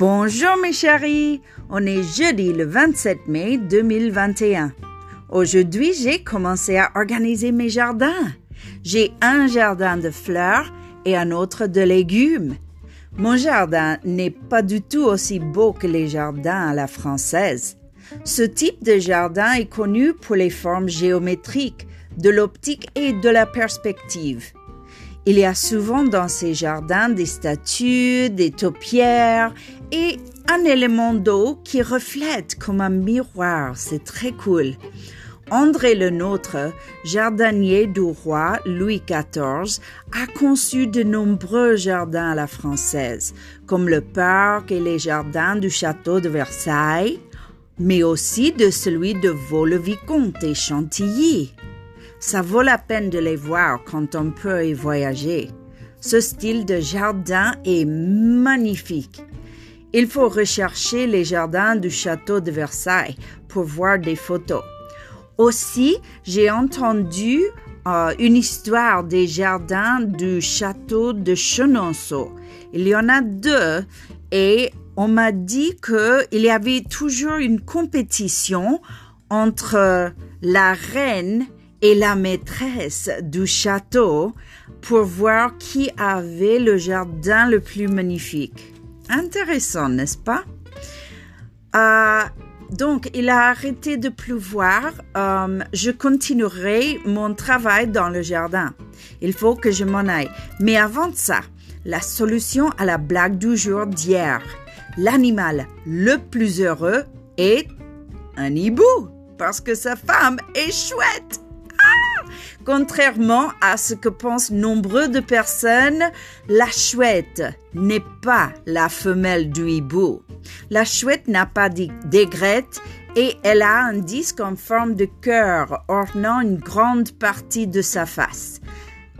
Bonjour mes chéris, on est jeudi le 27 mai 2021. Aujourd'hui, j'ai commencé à organiser mes jardins. J'ai un jardin de fleurs et un autre de légumes. Mon jardin n'est pas du tout aussi beau que les jardins à la française. Ce type de jardin est connu pour les formes géométriques, de l'optique et de la perspective. Il y a souvent dans ces jardins des statues, des taupières et un élément d'eau qui reflète comme un miroir. C'est très cool. André le Nôtre, jardinier du roi Louis XIV, a conçu de nombreux jardins à la française, comme le parc et les jardins du château de Versailles, mais aussi de celui de Vaux-le-Vicomte et Chantilly. Ça vaut la peine de les voir quand on peut y voyager. Ce style de jardin est magnifique. Il faut rechercher les jardins du château de Versailles pour voir des photos. Aussi, j'ai entendu euh, une histoire des jardins du château de Chenonceau. Il y en a deux et on m'a dit qu'il y avait toujours une compétition entre la reine et la maîtresse du château pour voir qui avait le jardin le plus magnifique. Intéressant, n'est-ce pas? Euh, donc, il a arrêté de pleuvoir. Euh, je continuerai mon travail dans le jardin. Il faut que je m'en aille. Mais avant ça, la solution à la blague du jour d'hier. L'animal le plus heureux est un hibou parce que sa femme est chouette. Contrairement à ce que pensent nombreux de personnes, la chouette n'est pas la femelle du hibou. La chouette n'a pas d'aigrette et elle a un disque en forme de cœur ornant une grande partie de sa face.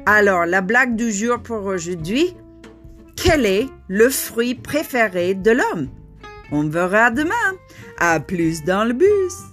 Alors, la blague du jour pour aujourd'hui, quel est le fruit préféré de l'homme? On verra demain. À plus dans le bus.